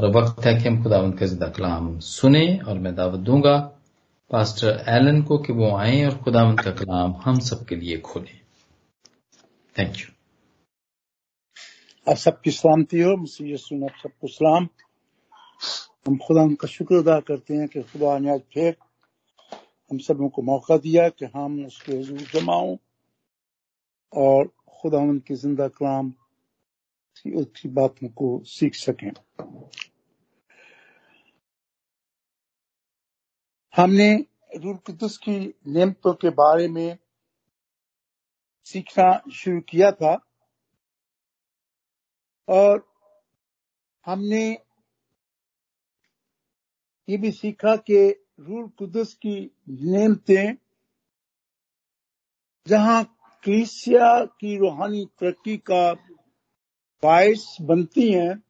और वक्त है कि हम खुदा का ज़िंदा कलाम सुने और मैं दावत दूँगा। पास्टर एलन को कि वो आए और खुदा उनका कलाम हम सबके लिए खोलें। थैंक यू आप सबकी सलामती हो, मसीह यीशु आप सबको सलाम। हम खुदा उनका शुक्र अदा करते हैं कि खुदा ने आज फिर हम सबों को मौका दिया कि हम उसके जमा और खुदा की ज़िंदा कलाम की उसकी बातों को सीख सकें। हमने रूल कुदस की नियमतों के बारे में सीखना शुरू किया था और हमने ये भी सीखा कि रूल कुदस की नियमतें, जहाँ क्रिसिया की रूहानी तरक्की का बायस बनती हैं,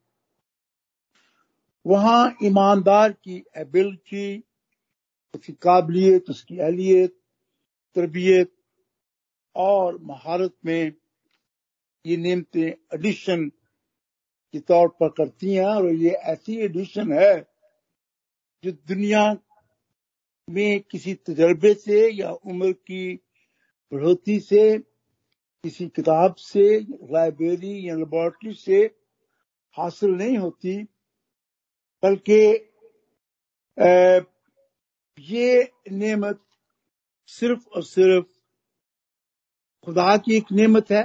वहाँ ईमानदार की एबिलिटी, उसकी काबिलियत, उसकी अहलियत, तरबियत और महारत में ये नियमतें एडिशन के तौर पर करती हैं और ये ऐसी एडिशन है जो दुनिया में किसी तजर्बे से या उम्र की बढ़ोतरी से किसी किताब से, लाइब्रेरी या लेबोरेटरी से हासिल नहीं होती, बल्कि ये नेमत सिर्फ़ और सिर्फ़ खुदा की एक नेमत है।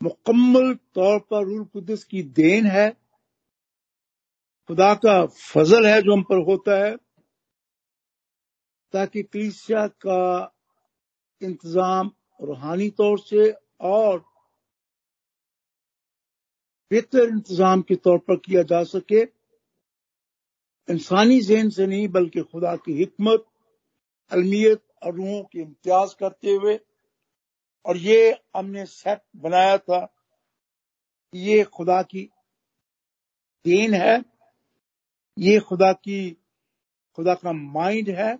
मुकम्मल तौर पर रूल कुदस की देन है। खुदा का फजल है जो हम पर होता है, ताकि कलीसिया का इंतज़ाम रूहानी तौर से और बेहतर इंतज़ाम के तौर पर किया जा सके। इंसानी जहन से नहीं, बल्कि खुदा की हिकमत, अलमियत और रूहों के इम्तियाज़ करते हुए। और ये हमने सेट बनाया था ये खुदा की देन है, ये खुदा की, खुदा का माइंड है।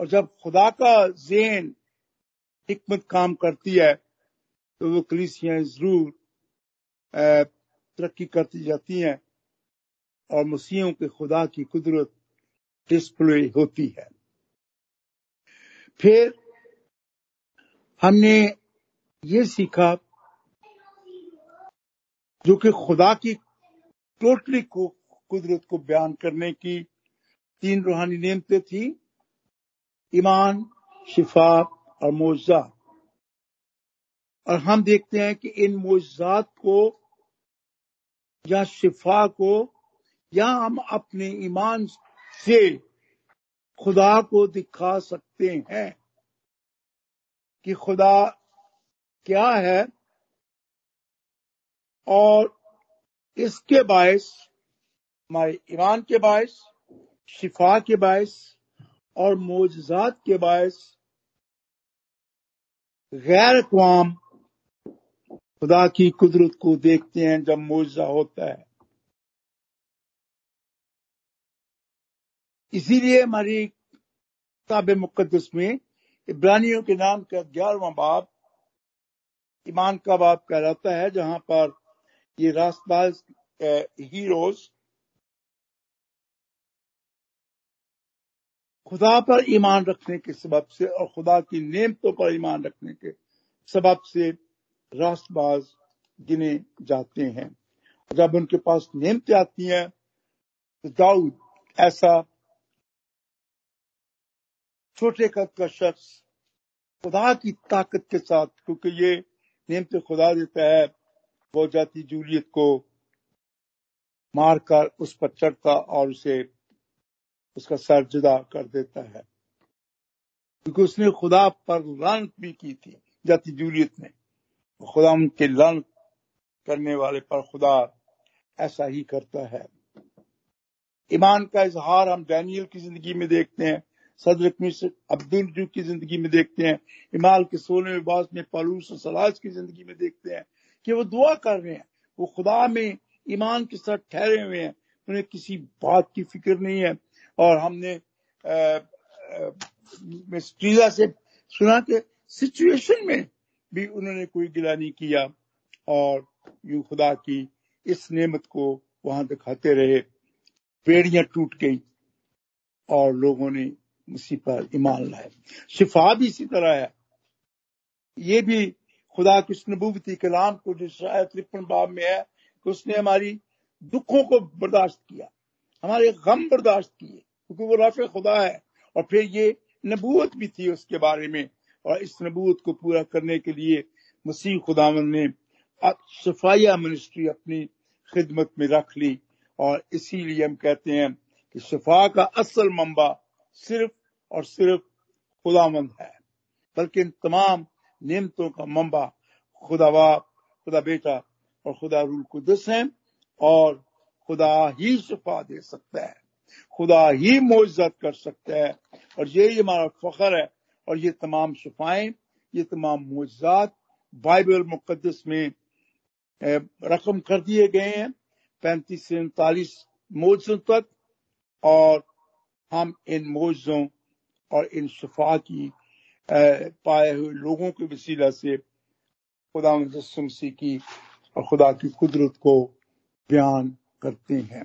और जब खुदा का जेन हिकमत काम करती है तो वो कलीसियाँ ज़रूर तरक्की करती जाती हैं और मसीहों के खुदा की कुदरत डिस्प्ले होती है। फिर हमने ये सीखा जो कि खुदा की टोटली को कुदरत को बयान करने की तीन रूहानी नियमतें थी, ईमान शिफा और मोजा। और हम देखते हैं कि इन मोजात को या शिफा को या हम अपने ईमान से खुदा को दिखा सकते हैं कि खुदा क्या है और इसके बायस, हमारे ईमान के बायस, शिफा के बायस और मोजात के बायस गैर अकवाम खुदा की कुदरत को देखते हैं जब मुआवजा होता है। इसीलिए हमारी किताब मुकदस में इब्रानियों के नाम का ग्यारहवा बाप ईमान का बाप कहलाता है, जहाँ पर ये रास्तबाज हीरोज खुदा पर ईमान रखने के सबब से और खुदा की नेमतों पर ईमान रखने के सबब से रास्तबाज गिने जाते हैं। जब उनके पास नेमतें आती हैं तो दाऊद ऐसा छोटे कद का शख्स खुदा की ताकत के साथ, क्योंकि ये नेमते खुदा देता है, वो जाती जूलियत को मारकर उस पर चढ़ता और उसे उसका सर जुदा कर देता है। क्योंकि उसने खुदा पर लानत भी की थी, जाति जूलियत ने। खुदा उनके लानत करने वाले पर खुदा ऐसा ही करता है। ईमान का इजहार हम डैनियल की ज़िंदगी में देखते हैं मिश्र अब्दुल जू की ज़िंदगी में देखते हैं, इमाल के सोलहवें बास में पालूस और सलाज की ज़िंदगी में देखते हैं कि वो दुआ कर रहे हैं। वो खुदा में ईमान के साथ ठहरे हुए हैं, उन्हें किसी बात की फ़िक्र नहीं है। और हमने मिस्ट्रीजा से सुना कि सिचुएशन में भी उन्होंने कोई गिला नहीं किया और यू खुदा की इस नेमत को वहाँ दिखाते रहे। पेड़ियाँ टूट गई और लोगों ने उसी पर ईमान लाया। शिफा भी इसी तरह है। ये भी खुदा की नबूवती कलाम को जो शायद तिरपन बाब में है कि उसने हमारी दुखों को बर्दाश्त किया, हमारे गम बर्दाश्त किए। क्योंकि वो रफ खुदा है। और फिर ये नबूत भी थी उसके बारे में। और इस नबूत को पूरा करने के लिए मसीह खुदावन ने सफाइया मिनिस्ट्री अपनी खिदमत में रख ली। और इसीलिए हम कहते हैं कि शफा का असल मंबा सिर्फ़ और सिर्फ़ खुदामंद है। बल्कि इन तमाम नियमतों का मंबा खुदा बाप, खुदा बेटा और खुदा रूल कुदस है और खुदा ही शफा दे सकता है। खुदा ही मोजत कर सकता है। और ये हमारा फखर है, और ये तमाम शफाएँ ये तमाम मोजात बाइबल मुकदस में रकम कर दिए गए हैं। पैंतीस से उनतालीस मोजों तक, और हम इन मोजों और इन शफा की पाए हुए लोगों के वसीला से खुदा मसीह की और खुदा की कुदरत को बयान करते हैं।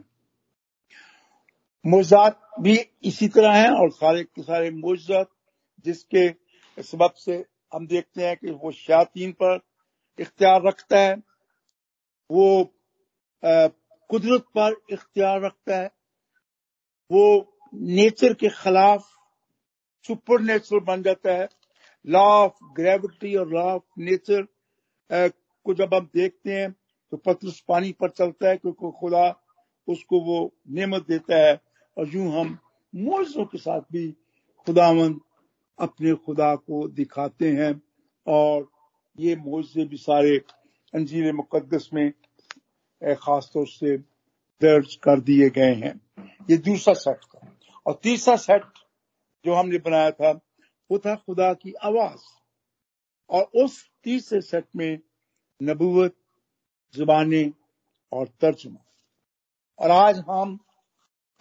मोजात भी इसी तरह हैं और सारे के सारे मोजात जिसके सबब से हम देखते हैं कि वो शातीन पर इख्तियार रखता है, वो कुदरत पर इख्तियार रखता है, वो नेचर के खिलाफ सुपर नेचुरल बन जाता है। लॉ ऑफ़ ग्रेविटी और लॉ ऑफ़ नेचर को जब हम देखते हैं तो पत्रस पानी पर चलता है क्योंकि खुदा उसको वो नेमत देता है। और यूँ हम मोजों के साथ भी खुदावंद अपने खुदा को दिखाते हैं और ये मोजे भी सारे अंजीर मुकदस में खास तौर से दर्ज कर दिए गए हैं। ये दूसरा सेट था। और तीसरा सेट जो हमने बनाया था, वो था खुदा की आवाज़। और उस तीसरे सेट में नबूवत, जुबानी और तर्जमा। और आज हम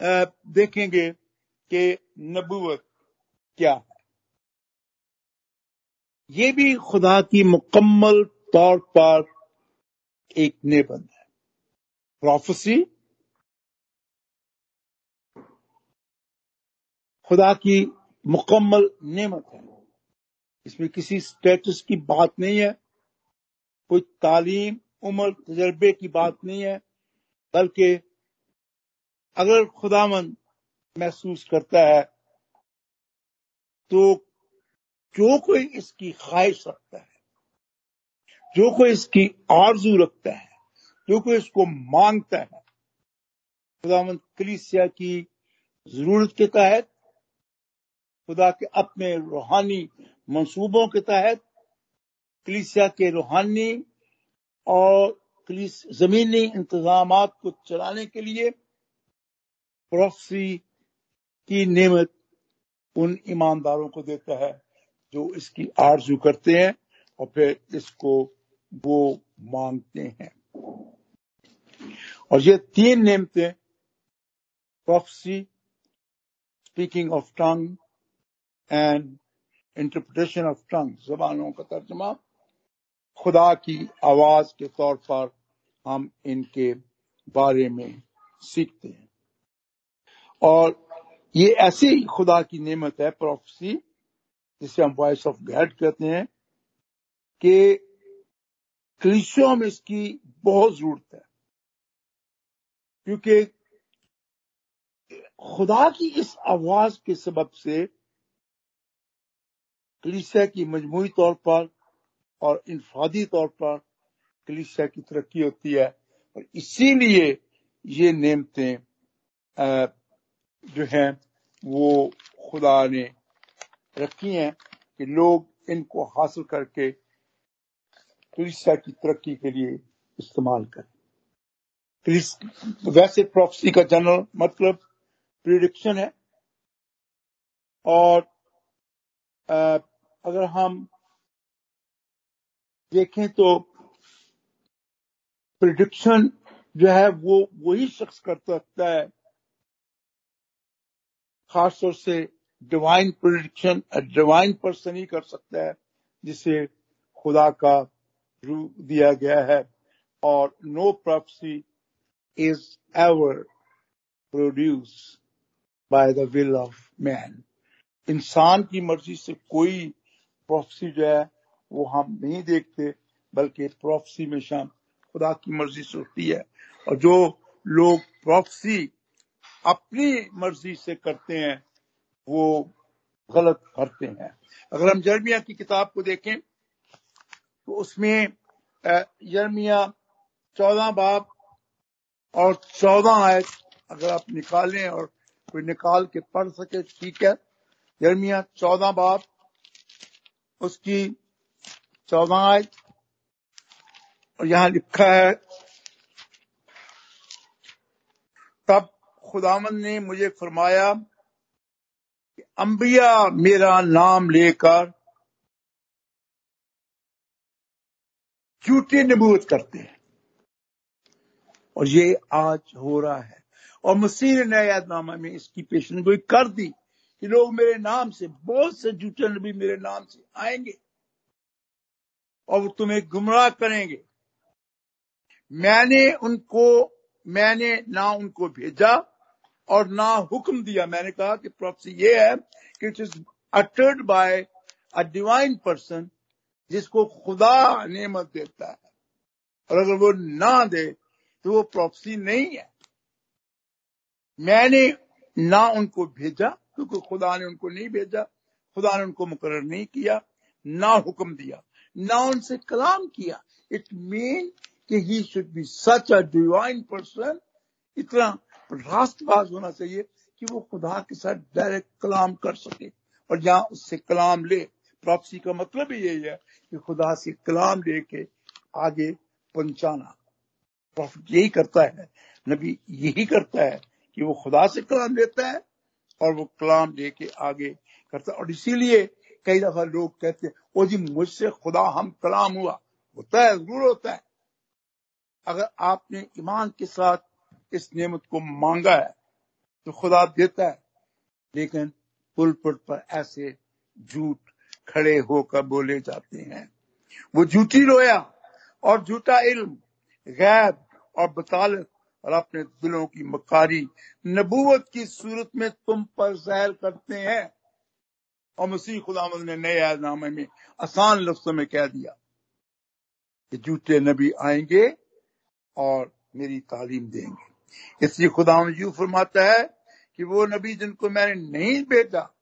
देखेंगे कि नबूवत क्या है। ये भी खुदा की मुकम्मल तौर पर एक निबंध है। प्रोफेसी खुदा की मुकम्मल नेमत है। इसमें किसी स्टेटस की बात नहीं है, कोई तालीम, उम्र, तजर्बे की बात नहीं है, बल्कि अगर खुदामंद महसूस करता है तो जो कोई इसकी ख्वाहिश रखता है, जो कोई इसकी आरज़ू रखता है, जो कोई इसको माँगता है, खुदामंद कलीसिया की ज़रूरत के तहत, खुदा के अपने रूहानी मंसूबों के तहत, कलीसिया के रूहानी और जमीनी इंतज़ाम को चलाने के लिए प्रोफसी की नेमत उन ईमानदारों को देता है जो इसकी आरज़ू करते हैं और फिर इसको वो मांगते हैं। और ये तीन नेमतें prophecy speaking of tongue and interpretation of tongue, जबानों का तर्जमा, खुदा की आवाज़ के तौर पर हम इनके बारे में सीखते हैं। और ये ऐसी खुदा की नेमत है प्रोफेसी जिसे हम वॉइस ऑफ़ गैड कहते हैं, कि कलिसियों में इसकी बहुत ज़रूरत है। क्योंकि खुदा की इस आवाज़ के सबब से कलिसिया की मजमू तौर पर और इनफादी तौर पर कलिसिया की तरक्की होती है। और इसीलिए ये नेमतें जो हैं, वो खुदा ने रखी हैं कि लोग इनको हासिल करके कलिसिया की तरक्की के लिए इस्तेमाल करें। वैसे प्रोफेसी का जनरल मतलब प्रिडिक्शन है। और अगर हम देखें तो प्रिडिक्शन जो है वो वही शख्स कर सकता है खासतौर से डिवाइन प्रोडिक्शन डिवाइन पर्सन ही कर सकता है, जिसे खुदा का रू दिया गया है। और no prophecy is ever produce by the will of man इंसान की मर्ज़ी से कोई प्रोफेसी जो है, वो हम नहीं देखते, बल्कि प्रोफेसी में शाम खुदा की मर्ज़ी से होती है। और जो लोग प्रोफेसी अपनी मर्ज़ी से करते हैं, वो गलत करते हैं। अगर हम जर्मिया की किताब को देखें तो उसमें जर्मिया चौदह बाब और चौदह आयत अगर आप निकालें और कोई निकाल के पढ़ सके, ठीक है। जर्मिया चौदह बाब, उसकी चौदह आयत, और यहाँ लिखा है तब खुदामन ने मुझे फरमाया कि, अंबिया मेरा नाम लेकर झूठी नबूत करते हैं। और ये आज हो रहा है। और मसीह ने यादनामा में इसकी पेशन गोई कर दी कि लोग मेरे नाम से, बहुत से झूठे नबी मेरे नाम से आएँगे और तुम्हें गुमराह करेंगे। मैंने उनको, मैंने ना उनको भेजा और ना हुक्म दिया। मैंने कहा कि प्रोफेसी ये है कि it is uttered by a divine person जिसको खुदा नेमत देता है। और अगर वो ना दे तो वो प्रोफेसी नहीं है। मैंने ना उनको भेजा, क्योंकि खुदा ने उनको नहीं भेजा, खुदा ने उनको मुकर नहीं किया, ना हुक्म दिया, ना उनसे कलाम किया। इट मीन कि he should be such a divine person इतना राष्ट्रवाज होना चाहिए कि वो खुदा के साथ डायरेक्ट कलाम कर सके। और जहाँ उससे कलाम ले प्रॉक्सी का मतलब ही यही है कि खुदा से कलाम लेके आगे पहुंचाना। प्रॉफिट यही करता है, नबी यही करता है कि वो खुदा से कलाम लेता है और वो कलाम लेके आगे करता है। और इसीलिए कई दफ़ा लोग कहते हैं वो जी, मुझसे खुदा हम कलाम हुआ। होता है, ज़रूर होता है। अगर आपने ईमान के साथ इस नियमत को मांगा है तो खुदा देता है। लेकिन पुलपुट पर ऐसे झूठ खड़े होकर बोले जाते हैं। वो झूठी रोया और झूठा इल्म, गैब और बतालत और अपने दिलों की मकारी नबूवत की सूरत में तुम पर जहर करते हैं। और मसीह खुदामद ने नए ऐनामे में आसान लफ्जों में कह दिया कि झूठे नबी आएँगे और मेरी तालीम देंगे। इसलिए खुदा यू फरमाता है कि वो नबी जिनको मैंने नहीं भेजा,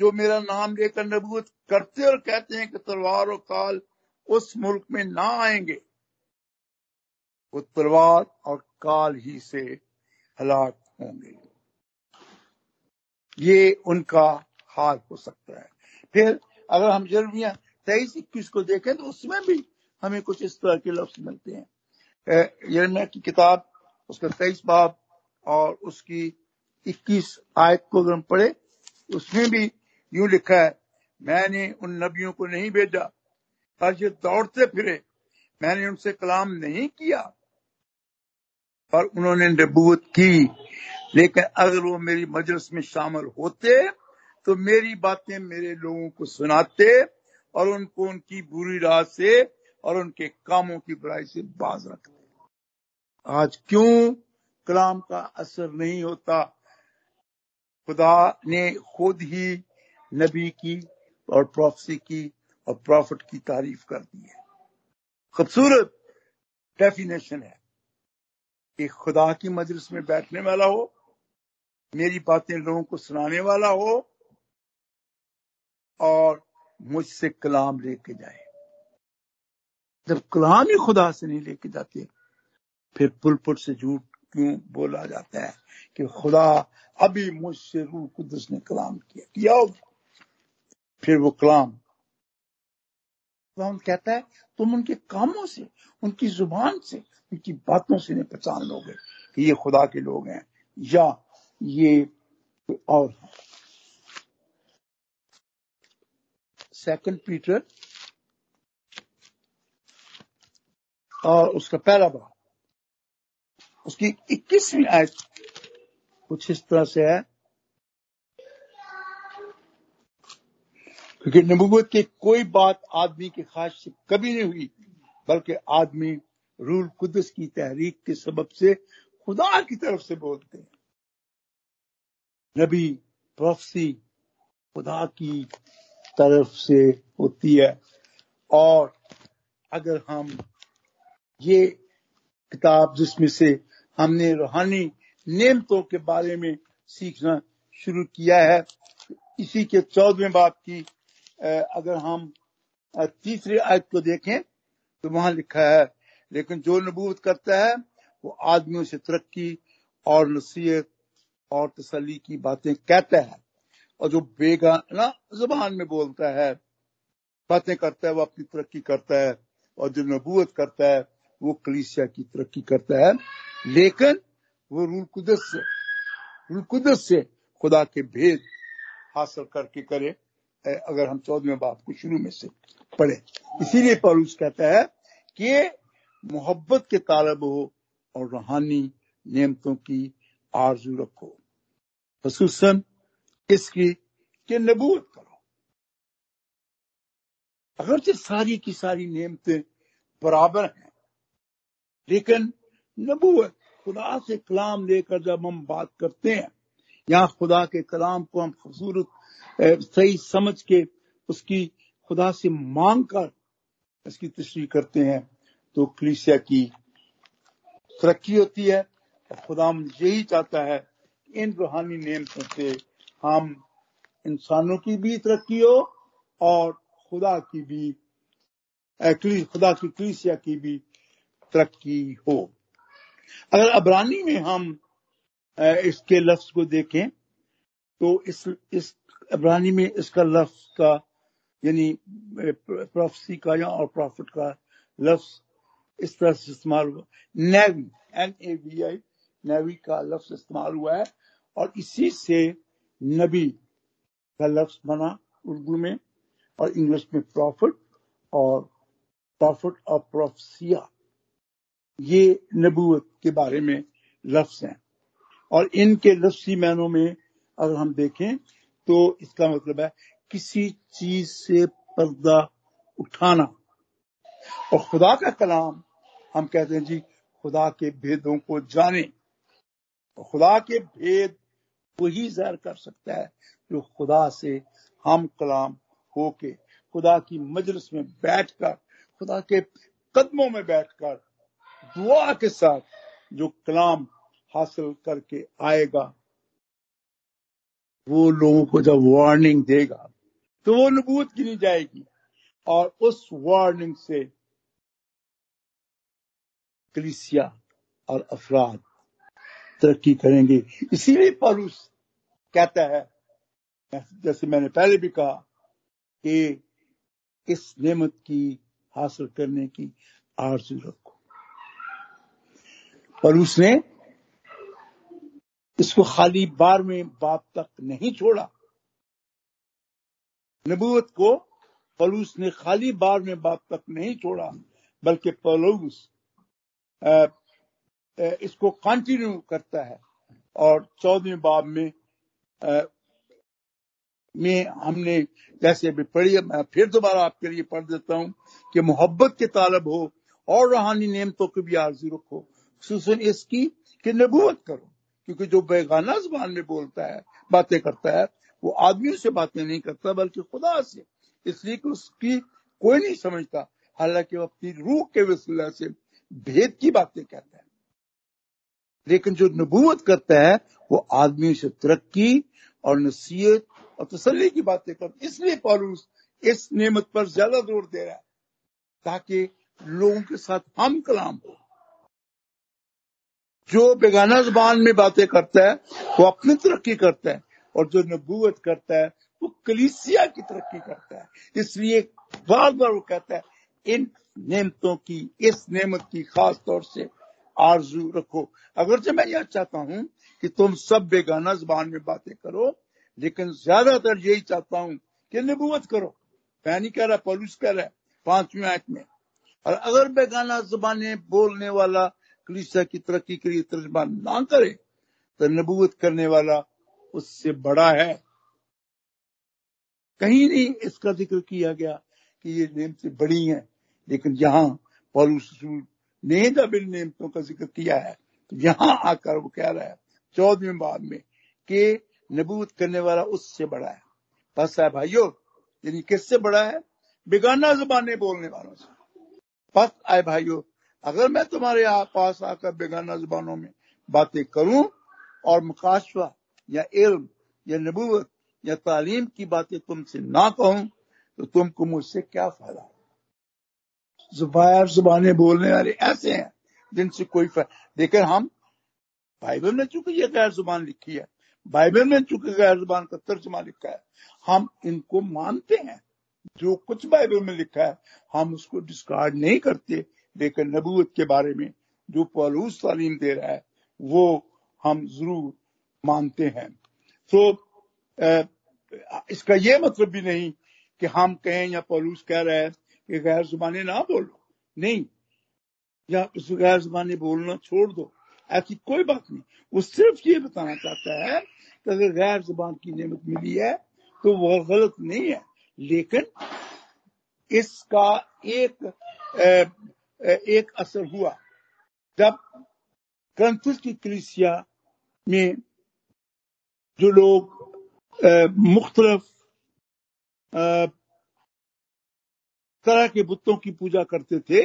जो मेरा नाम लेकर नबूत करते और कहते हैं कि तलवार और काल उस मुल्क में ना आएँगे, वो तलवार और काल ही से हलाक होंगे। ये उनका हाल हो सकता है। फिर अगर हम जरूरिया तेईस इक्कीस को देखें तो उसमें भी हमें कुछ इस तरह के लफ्ज मिलते हैं। की किताब उसका तेईस बाब और उसकी इक्कीस आयत को अगर हम पढ़े, उसमें भी यूँ लिखा है, मैंने उन नबियों को नहीं भेजा, पर जो दौड़ते फिरे, मैंने उनसे कलाम नहीं किया, पर उन्होंने नबूत की। लेकिन अगर वो मेरी मजलिस में शामिल होते तो मेरी बातें मेरे लोगों को सुनाते और उनको उनकी बुरी राह से और उनके कामों की बुराई से बाज रखते। आज क्यों कलाम का असर नहीं होता? खुदा ने खुद ही नबी की और प्रोफसी की और प्रॉफिट की तारीफ़ कर दी है। खूबसूरत डेफिनेशन है कि खुदा की मजलिस में बैठने वाला हो, मेरी बातें लोगों को सुनाने वाला हो और मुझसे कलाम लेके जाए। जब कलाम ही खुदा से नहीं लेके जाते फिर पुलपुट से झूठ क्यों बोला जाता है कि खुदा अभी मुझसे रूह कुदस ने कलाम किया किया फिर वो कलाम। खुदा कहता है, तुम उनके कामों से, उनकी ज़ुबान से, उनकी बातों से नहीं पहचान लोगे कि ये खुदा के लोग हैं, या ये और सेकंड पीटर और उसका पहला बाब उसकी इक्कीसवीं आयत कुछ इस तरह से है। क्योंकि नबूबत की कोई बात आदमी की ख्वाहिश से कभी नहीं हुई, बल्कि आदमी रूल कुदस की तहरीक के सबब से खुदा की तरफ़ से बोलते हैं। नबी, प्रोफसी खुदा की तरफ़ से होती है। और अगर हम ये किताब जिसमें से हमने रूहानी नियमतों के बारे में सीखना शुरू किया है। इसी के चौदहवें बाप की अगर हम तीसरे आयत को देखें तो वहाँ लिखा है, लेकिन जो नबूत करता है, वो आदमियों से तरक्की और नसीहत और तसली की बातें कहता है। और जो बेगाना जबान में बोलता है, बातें करता है, वो अपनी तरक्की करता है, और जो नबूत करता है, वो कलीसिया की तरक्की करता है। लेकिन वो रूल कुदस से, रूल कुदस से खुदा के भेद हासिल करके करे। अगर हम चौदहवें बाप को शुरू में से पढ़े। इसीलिए परूस कहता है कि मोहब्बत के तालब हो और रूहानी नियमतों की आरज़ू रखो। खसूसन इसकी कि नबूत करो। अगरचे सारी की सारी नियमतें बराबर हैं, लेकिन नबूत खुदा से कलाम लेकर जब हम बात करते हैं, या खुदा के कलाम को हम खूबसूरत सही समझ के उसकी खुदा से मांग कर इसकी तशरी करते हैं तो कलीसिया की तरक्की होती है और खुदा यही चाहता है कि इन रूहानी नियमों से हम इंसानों की भी तरक्की हो और खुदा की भी खुदा की कलीसिया की भी तरक्की हो। अगर अबरानी में हम इसके लफ्ज को देखें तो इस इस अबरानी में इसका लफ्ज का, यानी प्रोफेसी का या और प्रॉफिट का लफ्ज इस तरह से इस्तेमाल हुआ। Navy N A V I navy का लफ्ज इस्तेमाल हुआ है, और इसी से नबी का लफ्ज बना उर्दू में, और इंग्लिश में प्रॉफिट और प्रॉफिट और प्रोफसिया ये नबूत के बारे में लफ्ज हैं। और इनके लफ्सी मैनों में अगर हम देखें तो इसका मतलब है किसी चीज़ से पर्दा उठाना। और खुदा का कलाम, हम कहते हैं जी, खुदा के भेदों को जाने। खुदा के भेद वही जहर कर सकता है जो खुदा से हम कलाम होके, खुदा की मजलिस में बैठकर, खुदा के कदमों में बैठकर दुआ के साथ जो कलाम हासिल करके आएगा, वो लोगों को जब वार्निंग देगा तो वो नबूत गिनी जाएगी। और उस वार्निंग से कलिसिया और अफराद तरक्की करेंगे। इसीलिए पलूस कहता है, जैसे मैंने पहले भी कहा कि इस नेमत की हासिल करने की आरज़ू रखो और उसने इसको खाली बार में बाप तक नहीं छोड़ा। नबूत को पलूस ने खाली बार में बाप तक नहीं छोड़ा बल्कि पलूस इसको कंटिन्यू करता है और चौदहवें बाब में आ, में हमने जैसे भी पढ़ी मैं फिर दोबारा आपके लिए पढ़ देता हूँ कि मोहब्बत के तालब हो और रूहानी नियमतों की भी आरज़ू रखो। खसूसन इसकी कि नबूत करो। क्योंकि जो बेगाना जबान में बोलता है, बातें करता है, वो आदमियों से बातें नहीं करता, बल्कि खुदा से। इसलिए कि उसकी कोई नहीं समझता। हालाँकि वो अपनी रूह के वसीला से भेद की बातें कहता है। लेकिन जो नबूत करता है, वो आदमियों से तरक्की और नसीहत और तसली की बातें करता इसलिए पॉलूस इस नियमत पर ज़्यादा ज़ोर दे रहा है, ताकि लोगों के साथ हम कलाम हो। जो बेगाना जबान में बातें करता है, वो अपनी तरक्की करता है और जो नबूत करता है, वो कलीसिया की तरक्की करता है। इसलिए बार बार वो कहता है, इन नेमतों की, इस नेमत की खास तौर से आरज़ू रखो। अगर जो मैं यह चाहता हूँ कि तुम सब बेगाना जबान में बातें करो, लेकिन ज़्यादातर यही चाहता हूँ कि नबूत करो। मैं नहीं कह रहा, पॉलिस कह रहा है, पांचवी आयत में। और अगर बेगाना जबानें बोलने वाला कलिसा की तरक्की के लिए तर्जमा ना करे तो नबूत करने वाला उससे बड़ा है। कहीं नहीं इसका ज़िक्र किया गया कि ये नियमतें बड़ी हैं, लेकिन यहाँ पॉलूस ने इन नियमतों का ज़िक्र किया है तो यहाँ आकर वो कह रहा है, चौदहवें बाब में कि नबूत करने वाला उससे बड़ा है। बस है भाइयों, यानी किससे बड़ा है? बेगाना जबाने बोलने वालों से। बस आए भाइयों अगर मैं तुम्हारे पास आकर बेगाना जबानों में बातें करूँ और मुकाशवा या इल्म या नबूत या तालीम की बातें तुमसे ना कहूँ तो तुमको मुझसे क्या फ़ायदा? जुबार जुबाने बोलने वाले ऐसे हैं जिनसे कोई लेकिन हम बाइबल में चूँकि ये गैर ज़ुबान लिखी है, बाइबल में चूँकि गैर ज़ुबान का तर्जमा लिखा है, हम इनको मानते हैं। जो कुछ बाइबल में लिखा है, हम उसको डिस्कार्ड नहीं करते। लेकिन नबूत के बारे में जो पलूस तालीम दे रहा है, वो हम ज़रूर मानते हैं। तो इसका ये मतलब भी नहीं कि हम कहें या पलूस कह रहा है कि गैर जुबानी ना बोलो। नहीं। या उस गैर जुबानी बोलना छोड़ दो। ऐसी कोई बात नहीं। वो सिर्फ़ ये बताना चाहता है कि अगर गैर ज़ुबान की नियमत मिली है तो वह गलत नहीं है। लेकिन इसका एक एक असर हुआ। जब कंथुस की कलिसिया में जो लोग मुख्तलफ तरह के बुतों की पूजा करते थे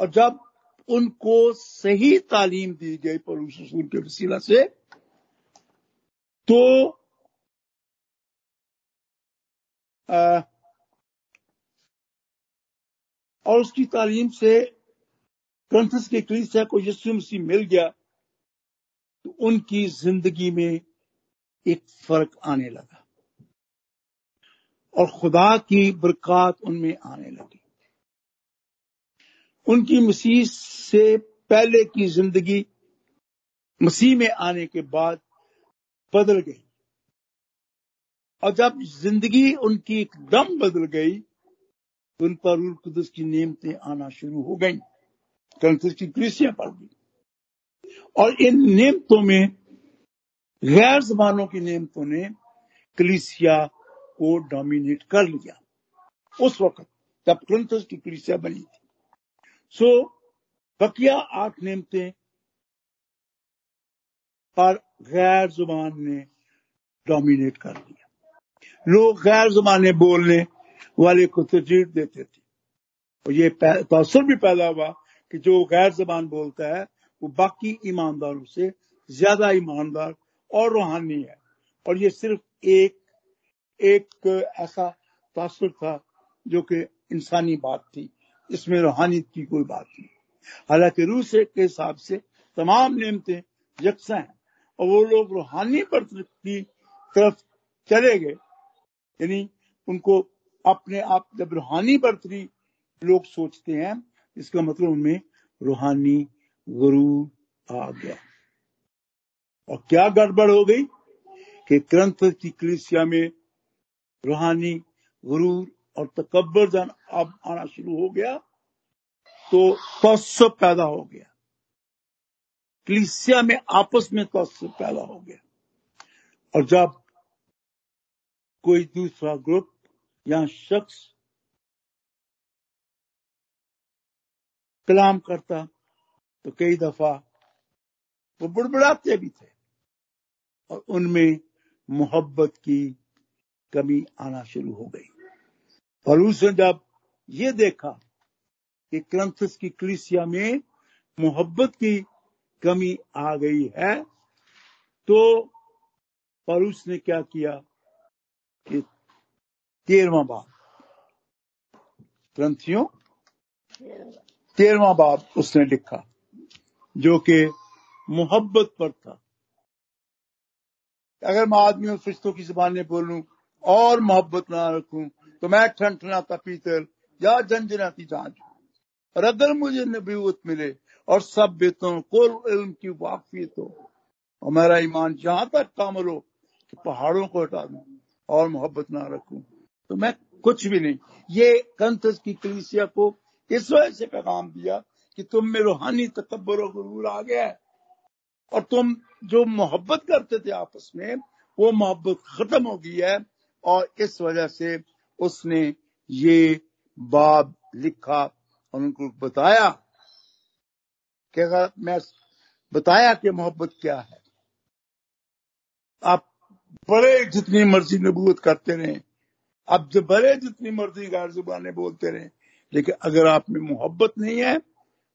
और जब उनको सही तालीम दी गई परूस के वसीला से तो आ, और उसकी तालीम से कंथस के कलीसिया को यीशु मसीह मिल गया तो उनकी ज़िंदगी में एक फ़र्क आने लगा। और खुदा की बरकत उनमें आने लगी। उनकी मसीह से पहले की ज़िंदगी मसीह में आने के बाद बदल गई। और जब ज़िंदगी उनकी एकदम बदल गई उन पर कुदस की नियमतें आना शुरू हो गई। कंस की कृषियाँ पड़ गई और इन नियमतों में गैर जबानों की नियमतों ने कलिसिया को डोमिनेट कर लिया। उस वक्त जब क्रंथस की कलिसिया बनी थी। सो, बकिया आठ नियमते पर गैर ज़ुबान ने डोमिनेट कर लिया लोग गैर ज़ुबान बोलने वाले को तरजीह देते थे। और ये तसर भी पैदा हुआ कि जो गैर जबान बोलता है, वो बाकी ईमानदारों से ज़्यादा ईमानदार और रूहानी है। और ये सिर्फ़ एक एक ऐसा तासर था जो कि इंसानी बात थी। इसमें रूहानी की कोई बात नहीं। हालाँकि रूस के हिसाब से तमाम नियमतें यकसा हैं और वो लोग रूहानी पर की तरफ़ चले गए। यानी उनको अपने आप जब रूहानी बर्तरी लोग सोचते हैं, इसका मतलब उनमें रूहानी गुरूर आ गया। और क्या गड़बड़ हो गई कि ग्रंथ की कलिसिया में रूहानी गुरूर और तकबर जन अब आना शुरू हो गया तो तस्व पैदा हो गया। कलिसिया में आपस में तस्व पैदा हो गया। और जब कोई दूसरा ग्रुप या शख्स कलाम करता तो कई दफ़ा वो बुड़बुड़ाते भी थे और उनमें मोहब्बत की कमी आना शुरू हो गई। और उसने जब ये देखा कि क्रंथस की कलिसिया में मोहब्बत की कमी आ गई है तो परूस ने क्या किया कि तेरवा बाब ग्रंथियों, तेरवा बाब उसने लिखा, जो कि मोहब्बत पर था। अगर मैं आदमी और फरिश्तों की जबान में बोलूँ और मोहब्बत ना रखूँ तो मैं ठनठनाता पीतल या झंझनाती जाँच। और अगर मुझे नबूत मिले और सब बेतों को इल्म की वाकफियत हो और मेरा ईमान जहाँ तक कामल हो कि पहाड़ों को हटा दूँ और मोहब्बत ना रखूँ। तो मैं कुछ भी नहीं। ये कंथस की कलिसिया को इस वजह से पैगाम दिया कि तुम में रूहानी तकबर और गुरूर आ गया है। और तुम जो मोहब्बत करते थे आपस में, वो मोहब्बत खत्म हो गई है और इस वजह से उसने ये बाब लिखा और उनको बताया कि अगर मैं बताया कि मोहब्बत क्या है, आप बड़े जितनी मर्ज़ी नबूत करते रहे। आप जो बड़े जितनी मर्ज़ी गैर जुबाने बोलते रहे, लेकिन अगर आप में मोहब्बत नहीं है,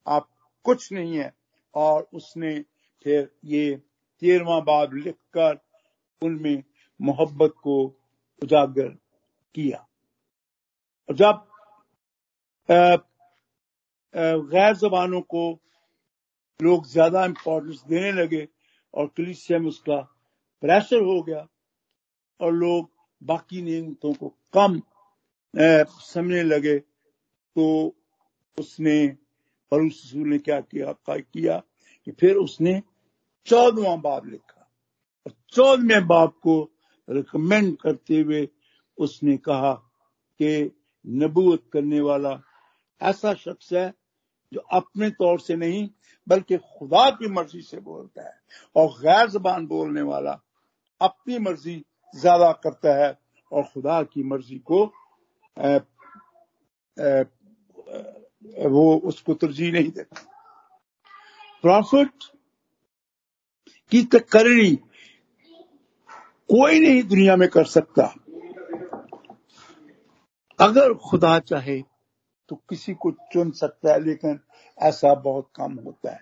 आप कुछ नहीं है, और उसने फिर ये तेरवा बाब लिखकर उनमें मोहब्बत को उजागर किया। और जब गैर जबानों को लोग ज़्यादा इम्पोर्टेंस देने लगे और कलिसिया में उसका प्रेशर हो गया और लोग बाकी नियमतों को कम समझने लगे तो उसने और ने क्या किया? किया कि फिर उसने चौदवा बाब लिखा। और चौदवें बाब को रिकमेंड करते हुए उसने कहा कि नबूत करने वाला ऐसा शख्स है जो अपने तौर से नहीं, बल्कि खुदा की मर्ज़ी से बोलता है और गैर जबान बोलने वाला अपनी मर्ज़ी ज़्यादा करता है। और खुदा की मर्ज़ी को आ, आ, वो उसको तरजीह नहीं देता। प्रॉफिट की तकर्री कोई नहीं दुनिया में कर सकता। अगर खुदा चाहे तो किसी को चुन सकता है लेकिन ऐसा बहुत कम होता है।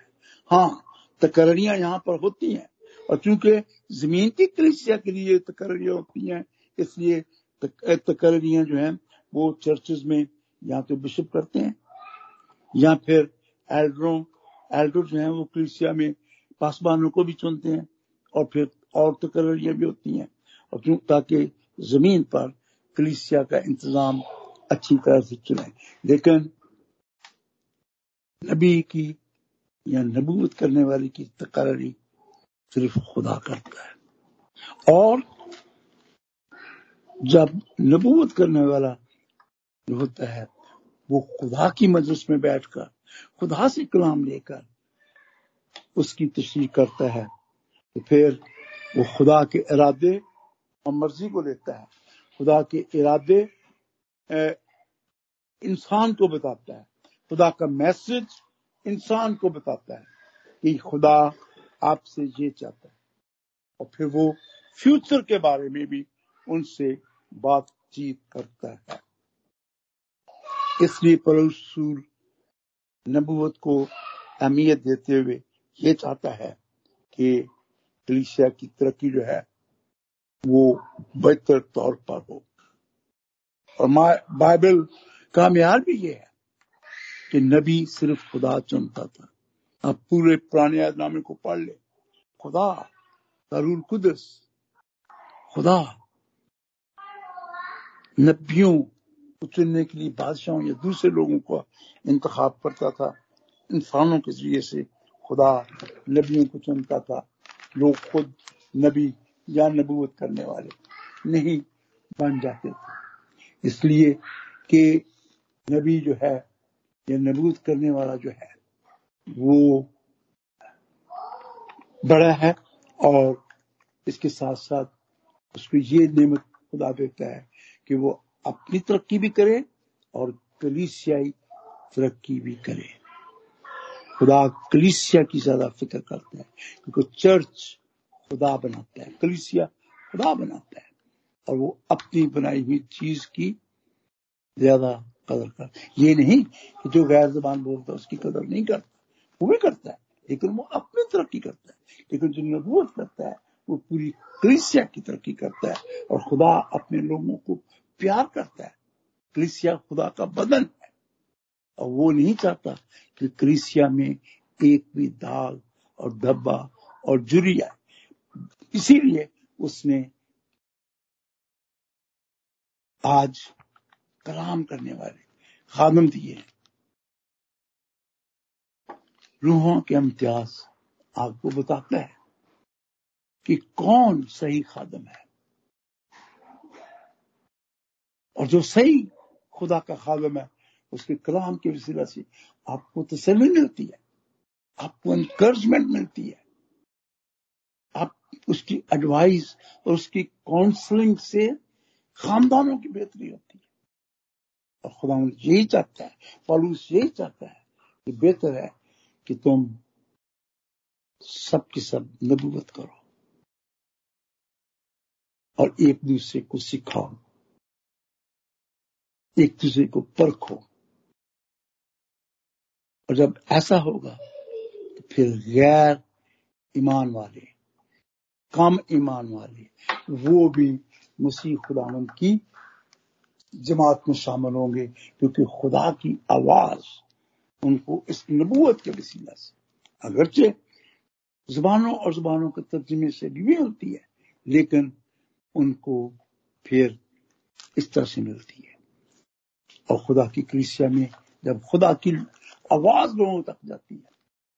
हाँ तकरियाँ यहाँ पर होती हैं और चूँकि ज़मीन की कलिसिया के लिए तकरियाँ होती हैं इसलिए तकरियाँ जो है, वो चर्चेज में या तो बिशप करते हैं, या फिर एल्डरों एल्डर जो है, वो कलिसिया में पासबानों को भी चुनते हैं और फिर और तकरियाँ भी होती हैं। और क्यों? ताकि ज़मीन पर कलिसिया का इंतज़ाम अच्छी तरह से चुने लेकिन नबी की या नबूत करने वाले की तकरी सिर्फ़ खुदा करता है। और जब नबूत करने वाला होता है, वो खुदा की मजलिस में बैठकर, खुदा से कलाम लेकर उसकी तशरी करता है तो फिर वो खुदा के इरादे और मर्ज़ी को लेता है। खुदा के इरादे इंसान को बताता है। खुदा का मैसेज इंसान को बताता है कि खुदा आपसे ये चाहता है। और फिर वो फ्यूचर के बारे में भी उनसे बातचीत करता है। इसलिए परसूल नबूवत को अहमियत देते हुए ये चाहता है कि कलिसिया की तरक्की जो है, वो बेहतर तौर पर हो। और बाइबल का भी ये है कि नबी सिर्फ़ खुदा चुनता था। आप पूरे पुराने नामे को पढ़ ले। खुदा तरुल कुदस, खुदा नबियों को चुनने के लिए बादशाहों या दूसरे लोगों को इंतखाब करता था। इंसानों के ज़रिए से खुदा नबियों को चुनता था। लोग खुद नबी या नबूत करने वाले नहीं बन जाते थे। इसलिए कि नबी जो है या नबूत करने वाला जो है, वो बड़ा है और इसके साथ साथ उसको ये नियमत खुदा देता है कि वो अपनी तरक्की भी करे और कलीसियाई तरक्की भी करे। खुदा कलीसिया की ज़्यादा फ़िक्र करता है, क्योंकि चर्च खुदा बनाता है, कलीसिया खुदा बनाता है, और वो अपनी बनाई हुई चीज़ की ज़्यादा कदर कर ये नहीं कि जो गैर जबान बोलता है, उसकी कदर नहीं करता, वो भी करता है, लेकिन वो अपनी तरक्की करता है, लेकिन जो नबूत करता है वो पूरी क्रिसिया की तरक्की करता है और खुदा अपने लोगों को प्यार करता है। क्रिसिया खुदा का बदन है। और वो नहीं चाहता कि क्रिसिया में एक भी दाग और धब्बा और जुरिया इसीलिए उसने आज कलाम करने वाले खादम दिए रूहों के इम्तियाज़ आपको बताता है। कि कौन सही खादम है? और जो सही खुदा का खादम है, उसके कलाम के वसीला से आपको तसली मिलती है, आपको इंकरेजमेंट मिलती है। आप उसकी एडवाइस और उसकी काउंसलिंग से खानदानों की बेहतरी होती है। और खुदा यही चाहता है, पॉलूस यही चाहता है कि बेहतर है कि तुम सब की सब नबूवत करो। और एक दूसरे को सिखाओ। एक दूसरे को परखो। और जब ऐसा होगा तो फिर गैर ईमान वाले, कम ईमान वाले, वो भी मसीह खुदावन की जमात में शामिल होंगे, क्योंकि खुदा की आवाज़ उनको इस नबूत के वसीला से, अगरचे जुबानों और जुबानों के तर्जमे से भी होती है, लेकिन उनको फिर इस तरह से मिलती है। और खुदा की क्रिसिया में जब खुदा की आवाज़ लोगों तक जाती है,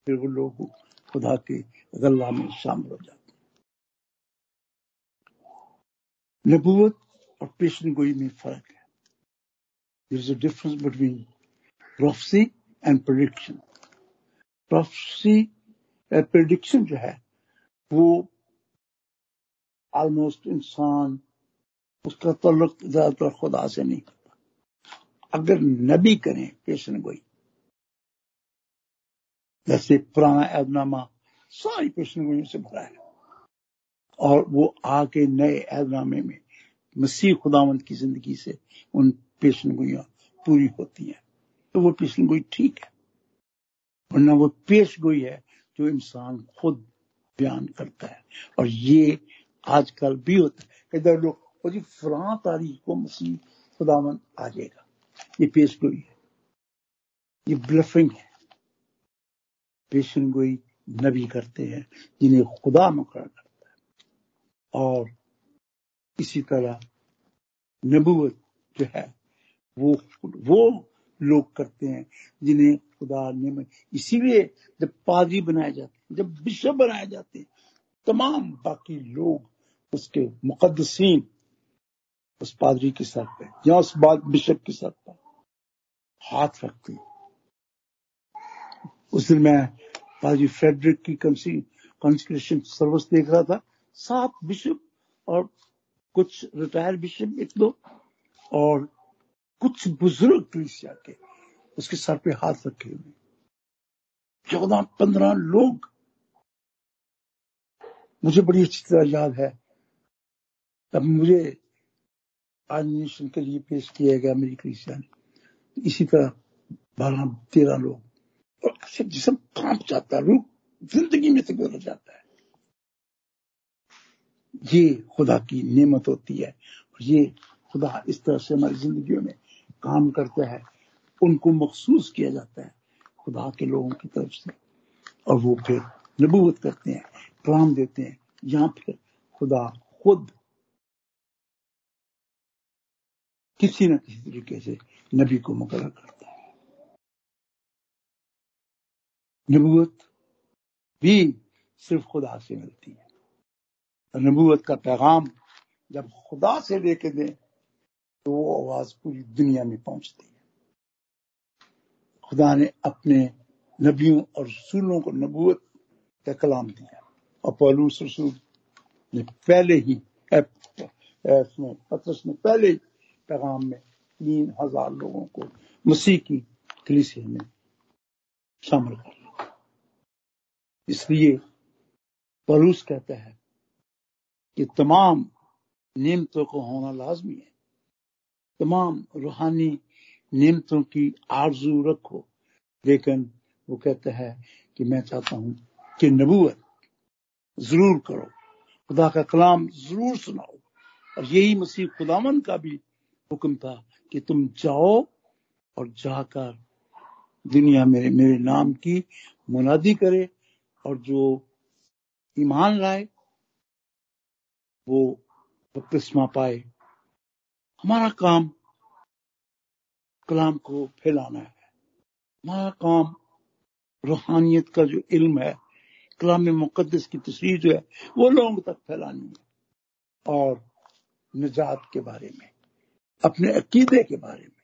फिर वो लोग खुदा के गल्ला में शामिल हो जाते हैं। नबूत और पेशन गोई में फ़र्क है। There is a difference between prophecy and prediction prophecy prediction जो है, वो ऑलमोस्ट इंसान उसका तल्लुक ज़्यादातर खुदा से नहीं करता अगर नबी करें पेशन गोई जैसे पुराना ऐदनामा सारी पेशन गोइयों से भरा है और वो आके नए ऐदनामे में मसीह खुदावंत की ज़िंदगी से उन पेशन गोइयाँ पूरी होती हैं तो वो पेशन गोई ठीक है वरना वो पेश गोई है जो इंसान खुद बयान करता है और ये आजकल भी होता है कई लोग और जी फलां तारीख को मसीह खुदावन आ जाएगा। ये पेश गोई है। ये ब्लफिंग है। पेशन गोई नबी करते हैं, जिन्हें खुदा मुकर करता है। और इसी तरह नबूत जो है, वो वो लोग करते हैं, जिन्हें खुदा ने इसीलिए जब पादरी बनाए जाते हैं, जब बिशप बनाए जाते हैं, तमाम बाकी लोग उसके मुकदसिन उस पादरी के सर पे, या उस बिशप के सर पर हाथ रखते उस दिन मैं पादरी फ्रेडरिक की कंसी कॉन्स्क्रेशन सर्विस देख रहा था। सात बिशप और कुछ रिटायर्ड बिशप एक दो और कुछ बुज़ुर्ग क्रिसिया के उसके सर पे हाथ रखे हुए। चौदह पंद्रह लोग। मुझे बड़ी अच्छी तरह याद है तब मुझे एनिमेशन के लिए पेश किया गया मेरी क्रिसिया ने इसी तरह बारह, तेरह लोग। और ऐसे जिसम काँप जाता है, रूह ज़िंदगी में से गुजर जाता है। ये खुदा की नेमत होती है। और ये खुदा इस तरह से हमारी जिंदगियों में काम करता है। उनको मखसूस किया जाता है खुदा के लोगों की तरफ़ से। और वो फिर नबूत करते हैं कलाम देते हैं। या फिर खुदा खुद किसी न किसी तरीके से नबी को मुकर करता है। नबूत भी सिर्फ़ खुदा से मिलती है। और नबूत का पैगाम जब खुदा से लेके दें तो वो आवाज़ पूरी दुनिया में पहुँचती है। खुदा ने अपने नबियों और रसूलों को नबूत का कलाम दिया। और पौलूस रसूल ने पहले ही पत्रस ने पहले ही पैगाम में, तीन हज़ार लोगों को मसीह की कलीसिया में शामिल कर लिया इसलिए परूस कहता है कि तमाम नियमतों को होना लाजमी है। तमाम रूहानी नियमतों की आरज़ू रखो। लेकिन वो कहता है कि मैं चाहता हूँ कि नबूत ज़रूर करो। खुदा का कलाम ज़रूर सुनाओ। और यही मसीह खुदावन का भी हुक्म था कि तुम जाओ और जाकर दुनिया मेरे मेरे नाम की मुनादी करे और जो ईमान लाए, वो बपतिस्मा पाए। हमारा काम कलाम को फैलाना है। हमारा काम रूहानियत का जो इल्म है, कलाम में मुकदस की तस्वीर जो है, वो लोगों तक फैलानी है और निजात के बारे में। अपने अकीदे के बारे में।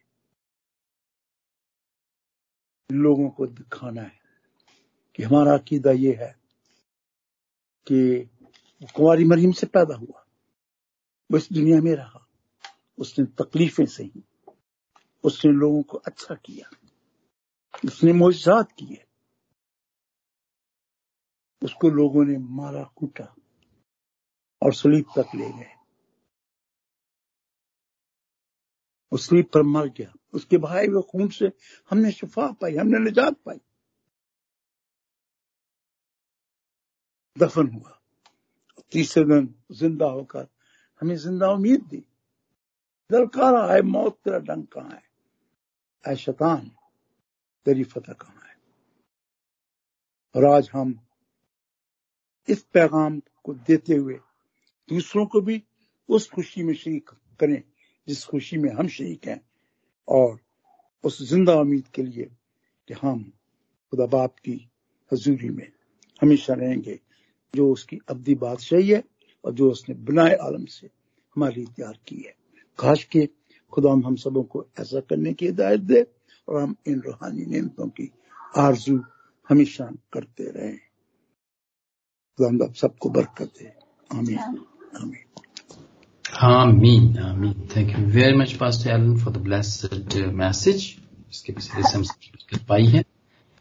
लोगों को दिखाना है कि हमारा अकीदा ये है कि कुंवारी मरीम से पैदा हुआ। वो इस दुनिया में रहा। उसने तकलीफें सही। उसने लोगों को अच्छा किया। उसने मोजात किए। उसको लोगों ने मारा, कूटा और सलीब तक ले गए। सलीब पर मर गया। उसके भाई व खून से हमने शिफा पाई, हमने निजात पाई। दफन हुआ। तीसरे दिन ज़िंदा होकर हमें ज़िंदा उम्मीद दी। दलकारा है? मौत तेरा डंग कहाँ है? ऐ शतान, तेरी फतह कहाँ है? और आज हम इस पैगाम को देते हुए दूसरों को भी उस खुशी में शरीक करें। जिस खुशी में हम शरीक हैं और उस ज़िंदा उम्मीद के लिए कि हम खुदा बाप की हजूरी में हमेशा रहेंगे जो उसकी अवधि बादशाही है और जो उसने बनाए आलम से हमारी तैयार की है। खास के खुदा हम सबों को ऐसा करने की हिदायत दे और हम इन रूहानी नियमतों की आरज़ू हमेशा करते रहें। खुदा हम सबको बरकत दे। आमीन। आमीन। Amen. Amen. Thank you very much, Pastor Alan, for the blessed uh, message. इसके पीछे हम पाई है